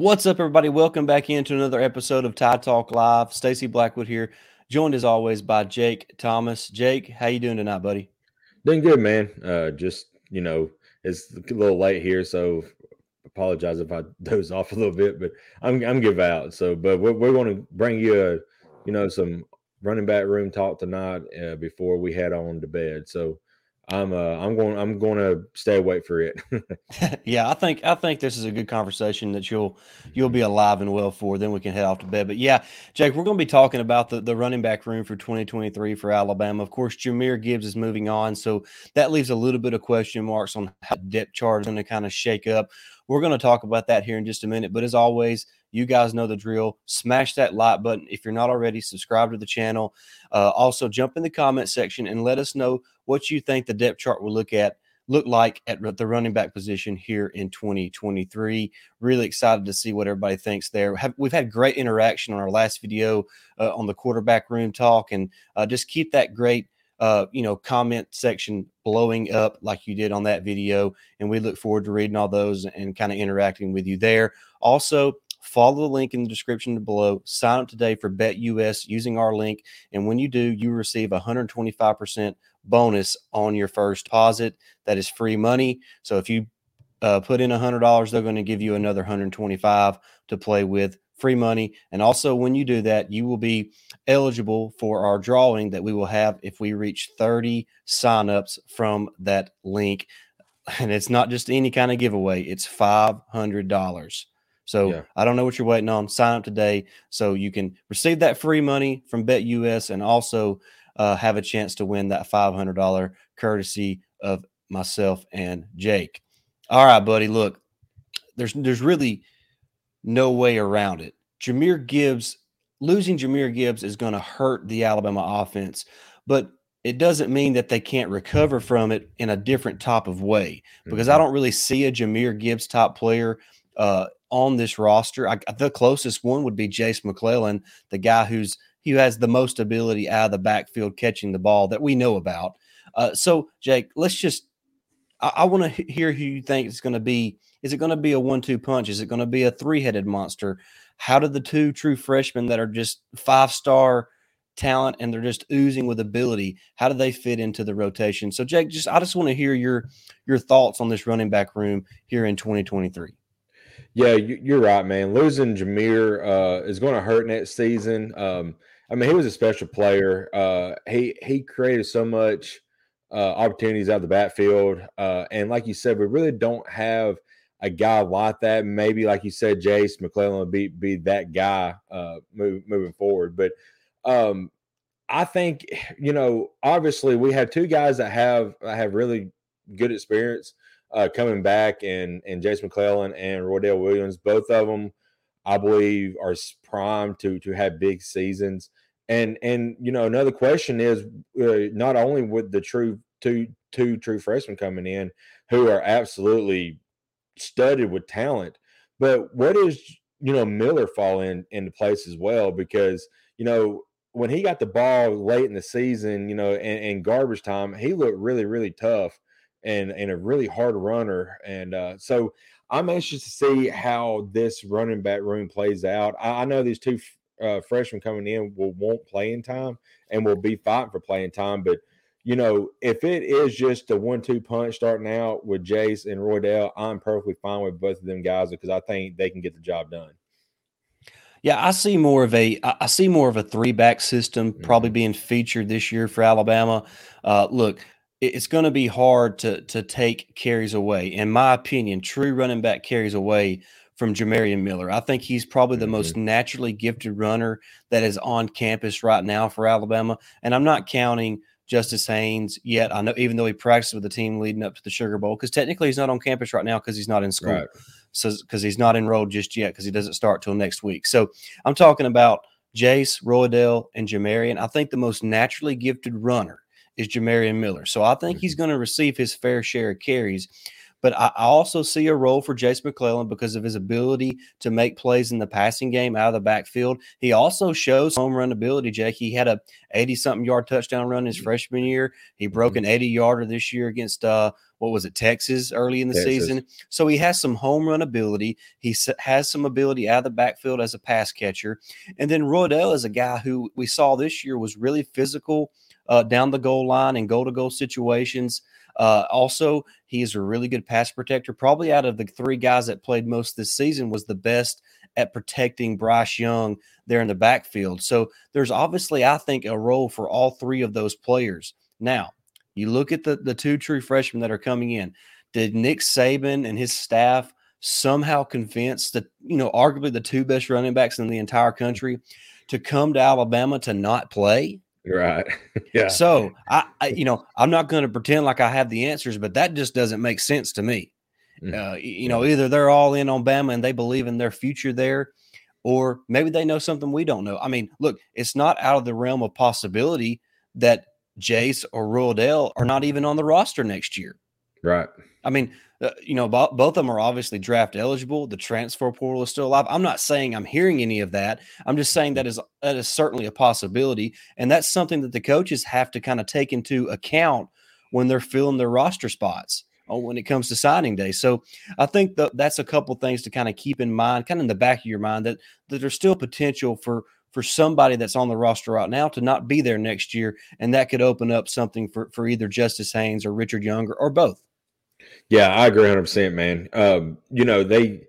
What's up, everybody? Welcome back into another episode of Tide Talk Live. Stacy Blackwood here, joined as always by Jake Thomas. Jake, how you doing tonight, buddy? Doing good, man. Uh, just you know, it's a little late here, so apologize if I doze off a little bit, but I'm I'm give out. So, but we're, we're going to bring you a, you know, some running back room talk tonight uh, before we head on to bed. So, I'm uh I'm going I'm going to stay awake for it. yeah, I think I think this is a good conversation that you'll you'll be alive and well for. Then we can head off to bed. But yeah, Jake, we're going to be talking about the the running back room for 2023 for Alabama. Of course, Jahmyr Gibbs is moving on, so that leaves a little bit of question marks on how depth chart is going to kind of shake up. We're going to talk about that here in just a minute. But as always, you guys know the drill. Smash that like button if you're not already. Subscribe to the channel. Uh, also, jump in the comment section and let us know what you think the depth chart will look at look like at the running back position here in 2023. Really excited to see what everybody thinks there. We've had great interaction on our last video uh, on the quarterback room talk, and uh, just keep that great. Uh, you know, comment section blowing up like you did on that video. And we look forward to reading all those and kind of interacting with you there. Also, Follow the link in the description below. Sign up today for BetUS using our link. And when you do, you receive 125% bonus on your first deposit. That is free money. So if you uh, put in $100, they're going to give you another 125 to play with free money. And also, when you do that, you will be eligible for our drawing that we will have if we reach 30 signups from that link. And it's not just any kind of giveaway, it's $500. So yeah. I don't know what you're waiting on. Sign up today so you can receive that free money from BetUS and also uh, have a chance to win that $500 courtesy of myself and Jake. All right, buddy. Look, there's there's really no way around it. Jahmyr Gibbs losing Jahmyr Gibbs is going to hurt the Alabama offense, but it doesn't mean that they can't recover from it in a different type of way because mm-hmm. I don't really see a Jahmyr Gibbs top player uh, on this roster. I, the closest one would be Jase McClellan, the guy who's who has the most ability out of the backfield catching the ball that we know about. Uh, so, Jake, let's just. I, I want to hear who you think is going to be. Is it going to be a one-two punch? Is it going to be a three-headed monster? How do the two true freshmen that are just five-star talent and they're just oozing with ability? How do they fit into the rotation? So, Jake, just I just want to hear your your thoughts on this running back room here in 2023. Yeah, you're right, man. Losing Jahmyr uh, is going to hurt next season. Um, I mean, he was a special player. Uh, he he created so much uh, opportunities out of the backfield, uh, and like you said, we really don't have a guy like that. Maybe, like you said, Jase McClellan would be be that guy uh, move, moving forward. But um, I think you know, obviously, we have two guys that have have really good experience uh, coming back, and and Jase McClellan and Roydell Williams, both of them, I believe, are primed to to have big seasons. And and you know another question is uh, not only with the true two two true freshmen coming in who are absolutely studded with talent, but what is you know Miller fall in into place as well because you know when he got the ball late in the season, you know, and, and garbage time, he looked really really tough and and a really hard runner. And uh, so I'm anxious to see how this running back room plays out. I, I know these two uh, freshmen coming in will want playing time and will be fighting for playing time, but you know, if it is just a one-two punch starting out with Jase and Roy Roydell, I'm perfectly fine with both of them guys because I think they can get the job done. Yeah, I see more of a I see more of a three back system probably mm-hmm. being featured this year for Alabama. Uh, look, it's going to be hard to to take carries away. In my opinion, true running back carries away from Jamarion Miller. I think he's probably the mm-hmm. most naturally gifted runner that is on campus right now for Alabama. And I'm not counting Justice Haynes yet. I know even though he practiced with the team leading up to the Sugar Bowl, because technically he's not on campus right now because he's not in school. Right. So because he's not enrolled just yet because he doesn't start till next week. So I'm talking about Jase, Roydell, and Jamarion. I think the most naturally gifted runner is Jamarion Miller. So I think he's mm-hmm. going to receive his fair share of carries. But I, also see a role for Jase McClellan because of his ability to make plays in the passing game out of the backfield. He also shows home run ability, Jake. He had a 80 something yard touchdown run his freshman year. He broke mm-hmm. an 80 yarder this year against uh, what was it, Texas early in the Texas. season. So he has some home run ability. He has some ability out of the backfield as a pass catcher. And then Roydell is a guy who we saw this year was really physical uh, down the goal line and goal to goal situations. Uh, also, he is a really good pass protector. Probably out of the three guys that played most this season, was the best at protecting Bryce Young there in the backfield. So there's obviously, I think, a role for all three of those players. Now, you look at the, the two true freshmen that are coming in. Did Nick Saban and his staff somehow convince the, you know, arguably the two best running backs in the entire country to come to Alabama to not play? Right. yeah. So I, I, you know, I'm not going to pretend like I have the answers, but that just doesn't make sense to me. Mm. Uh, you know, either they're all in on Bama and they believe in their future there, or maybe they know something we don't know. I mean, look, it's not out of the realm of possibility that Jase or Roydell are not even on the roster next year. Right. I mean, uh, you know, bo- both of them are obviously draft eligible. The transfer portal is still alive. I'm not saying I'm hearing any of that. I'm just saying that is that is certainly a possibility, and that's something that the coaches have to kind of take into account when they're filling their roster spots uh, when it comes to signing day. So I think that that's a couple things to kind of keep in mind, kind of in the back of your mind that that there's still potential for for somebody that's on the roster right now to not be there next year, and that could open up something for for either Justice Haynes or Richard Younger or both. Yeah, I agree 100, percent man. Um, you know they.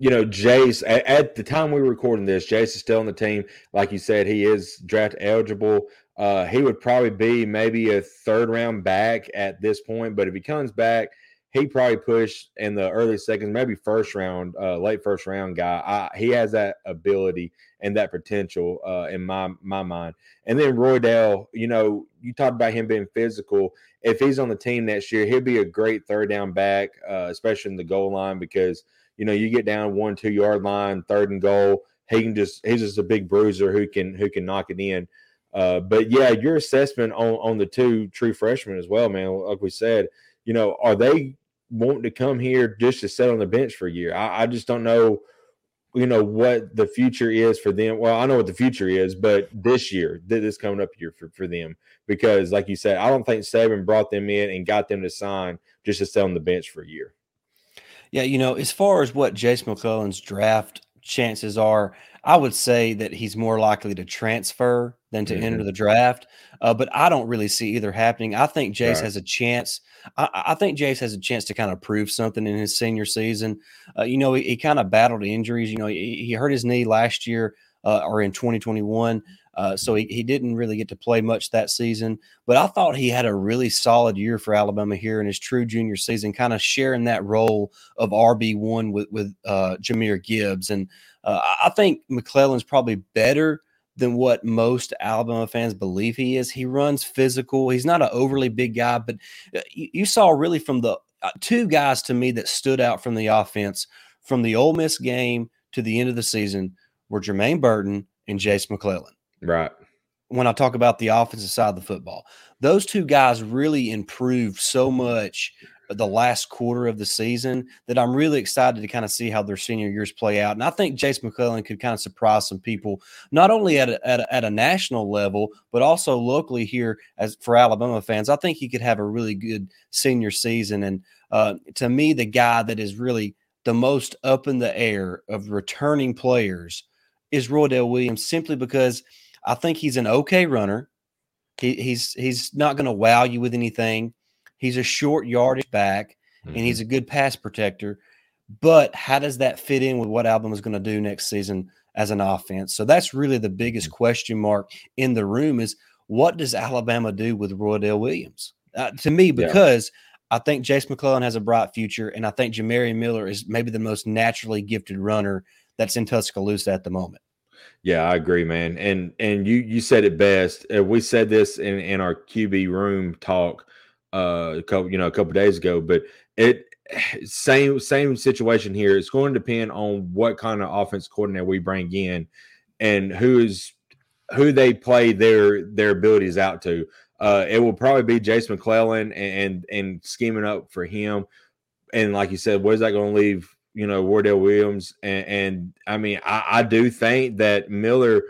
You know, Jase at, at, the time we were recording this, Jase is still on the team. Like you said, he is draft eligible. Uh, he would probably be maybe a third round back at this point, but if he comes back, he probably pushed in the early seconds, maybe first round, uh, late first round guy. I, he has that ability and that potential uh, in my my mind. And then Roydell, you know, you talked about him being physical. If he's on the team next year, he'll be a great third down back, uh, especially in the goal line because you know you get down one two yard line, third and goal. He can just he's just a big bruiser who can who can knock it in. Uh, but yeah, your assessment on on the two true freshmen as well, man. Like we said, you know, are they wanting to come here just to sit on the bench for a year. I, I just don't know, you know, what the future is for them. Well, I know what the future is, but this year, this coming up year for, for them, because like you said, I don't think Saban brought them in and got them to sign just to sit on the bench for a year. Yeah, you know, as far as what Jase McClellan's draft chances are, I would say that he's more likely to transfer than to mm-hmm. enter the draft. Uh, but I don't really see either happening. I think Jase right. has a chance I, I, think Jase has a chance to kind of prove something in his senior season. Uh, you know, he, he, kind of battled injuries. You know, he, he hurt his knee last year uh, or in 2021. Uh, so he, he didn't really get to play much that season. But I thought he had a really solid year for Alabama here in his true junior season, kind of sharing that role of RB1 with, with uh, Jahmyr Gibbs. And uh, I think McClellan's probably better than what most Alabama fans believe he is. He runs physical. He's not an overly big guy, but uh, you saw really from the uh, two guys to me that stood out from the offense from the Ole Miss game to the end of the season were Jermaine Burton and Jase McClellan. Right. When I talk about the offensive side of the football, those two guys really improved so much the last quarter of the season that I'm really excited to kind of see how their senior years play out. And I think Jase McClellan could kind of surprise some people, not only at a, at a, at a national level, but also locally here as for Alabama fans. I think he could have a really good senior season. And uh, to me, the guy that is really the most up in the air of returning players is Roydell Williams, simply because I think he's an okay runner. He, he's he's not going to wow you with anything. He's a short yardage back mm-hmm. and he's mm-hmm. a good pass protector. But how does that fit in with what Alabama is going to do next season as an offense? So that's really the biggest mm-hmm. question mark in the room is what does Alabama do with Roydell Williams? Uh, to me, because yeah. I think Jase McClellan has a bright future, and I think Jamari Miller is maybe the most naturally gifted runner that's in Tuscaloosa at the moment. Yeah, I agree, man. And and you you said it best. We said this in in our QB room talk uh, a couple, you know, a couple days ago. But it same same situation here. It's going to depend on what kind of offense coordinator we bring in and who is who they play their their abilities out to. Uh, it will probably be Jase McClellan and, and and scheming up for him. and like you said, where's that going to leave? You know, Roydell Williams, and, and I mean, I, I do think that Miller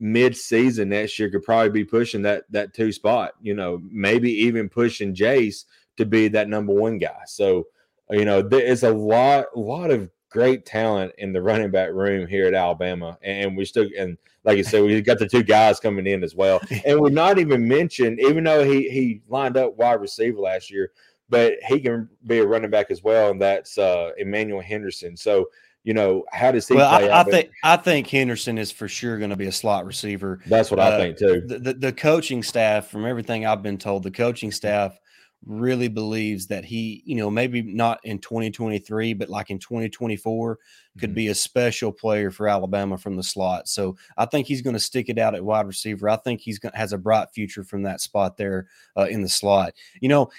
mid-season next year could probably be pushing that that two spot. You know, maybe even pushing Jase to be that number one guy. So, you know, there is a lot, a lot of great talent in the running back room here at Alabama, and we still and like you said, we got the two guys coming in as well, and we're not even mentioned, even though he he lined up wide receiver last year, but he can be a running back as well, and that's uh, Emmanuel Henderson. So you know, how does he? Well, I, I think I think Henderson is for sure going to be a slot receiver. That's what uh, I think too. The, the, the coaching staff, from everything I've been told, the coaching staff really believes that he, you know, maybe not in 2023, but like in 2024, could mm-hmm. be a special player for Alabama from the slot. So I think he's going to stick it out at wide receiver. I think he's going has a bright future from that spot there uh, in the slot. You know,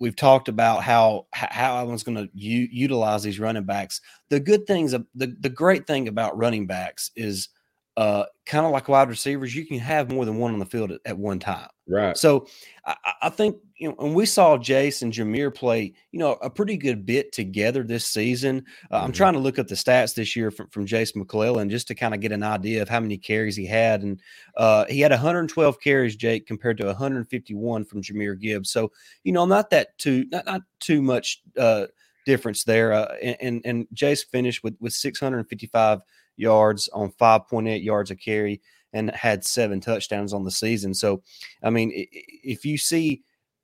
we've talked about how how Alabama's going to u- utilize these running backs. The good things, the the great thing about running backs is uh, kind of like wide receivers, you can have more than one on the field at, at one time. Right. So I, I, think you know, and we saw Jase and Jahmyr play, you know, a pretty good bit together this season. Uh, mm-hmm. I'm trying to look at the stats this year from, from Jase McClellan just to kind of get an idea of how many carries he had, and uh, he had 112 carries, Jake, compared to 151 from Jahmyr Gibbs. So you know, not that too not, not too much uh, difference there. Uh, and, and and Jase finished with with 655 yards on 5.8 yards a carry and had seven touchdowns on the season. So, I mean, if you see,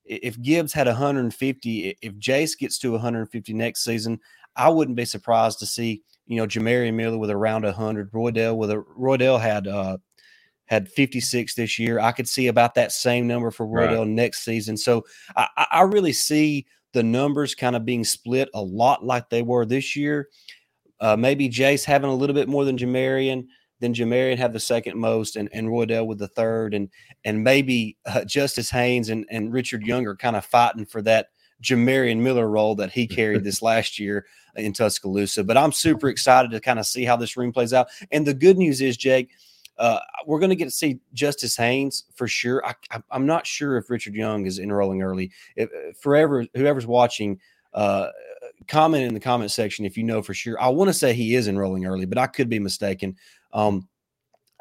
if Gibbs had 150, if Jase gets to 150 next season, I wouldn't be surprised to see, you know, Jamarion Miller with around 100. Roydell with a Roydell had uh had 56 this year. I could see about that same number for Roydell right. next season. So I, I really see the numbers kind of being split a lot like they were this year. Uh, maybe Jase having a little bit more than Jamarion, then Jamarion have the second most, and, and Roydell with the third, and and maybe uh, Justice Haynes and, and Richard Younger kind of fighting for that Jamarion Miller role that he carried this last year in Tuscaloosa. But I'm super excited to kind of see how this room plays out. And the good news is, Jake, uh, we're going to get to see Justice Haynes for sure. I, am not sure if Richard Young is enrolling early. If, forever, whoever's watching, uh, comment in the comment section if you know for sure. I want to say he is enrolling early, but I could be mistaken. Um,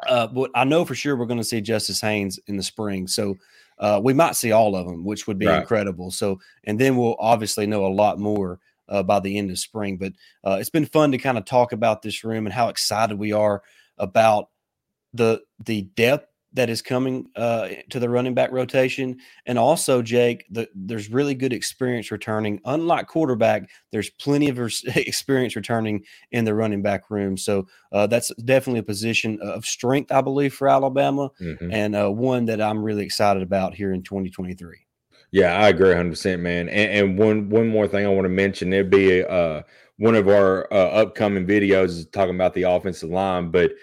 uh, but I know for sure we're going to see Justice Haynes in the spring. So uh, we might see all of them, which would be right. incredible. So, and then we'll obviously know a lot more uh, by the end of spring. But uh, it's been fun to kind of talk about this room and how excited we are about the the depth that is coming uh, to the running back rotation. And also, Jake, the, there's really good experience returning. Unlike quarterback, there's plenty of experience returning in the running back room. So uh, that's definitely a position of strength, I believe, for Alabama, mm-hmm. and uh, one that I'm really excited about here in 2023. Yeah, I agree 100, percent man. And, and, one one more thing I want to mention, there'd be uh, one of our uh, upcoming videos is talking about the offensive line, but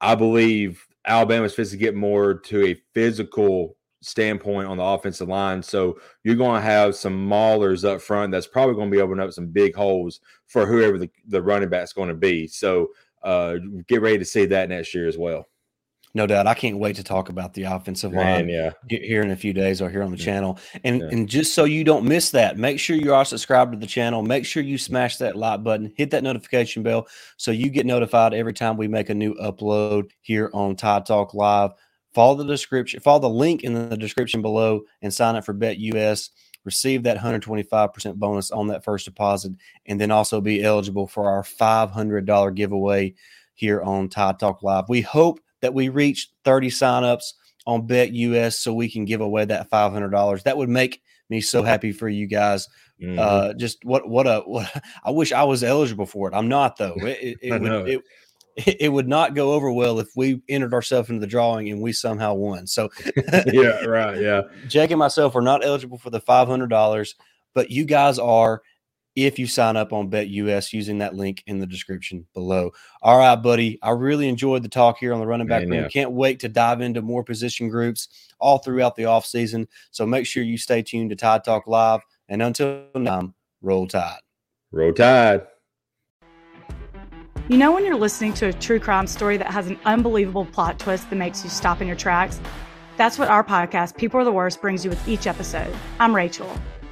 I believe Alabama's supposed to get more to a physical standpoint on the offensive line. So you're going to have some maulers up front that's probably going to be opening up some big holes for whoever the, the running back's going to be. So uh, get ready to see that next year as well. No doubt. I can't wait to talk about the offensive Man, line yeah. here in a few days or here on the yeah. channel. And yeah. and just so you don't miss that, make sure you are subscribed to the channel. Make sure you smash that like button, hit that notification bell so you get notified every time we make a new upload here on Tide Talk Live. Follow the description, follow the link in the description below and sign up for BetUS. Receive that 125% bonus on that first deposit, and then also be eligible for our $500 giveaway here on Tide Talk Live. We hope that we reach 30 signups on BetUS so we can give away that $500. That would make me so happy for you guys. Mm-hmm. Uh, just what what a what I wish I was eligible for it. I'm not though. It, it, it would it, it, would not go over well if we entered ourselves into the drawing and we somehow won. So yeah, right, yeah. Jake and myself are not eligible for the five hundred dollars, but you guys are, if you sign up on BetUS using that link in the description below. All right, buddy. I really enjoyed the talk here on the running back Man, room. Yeah. Can't wait to dive into more position groups all throughout the offseason. So make sure you stay tuned to Tide Talk Live. And until now, roll tide. Roll tide. You know, when you're listening to a true crime story that has an unbelievable plot twist that makes you stop in your tracks? That's what our podcast, People Are the Worst, brings you with each episode. I'm Rachel.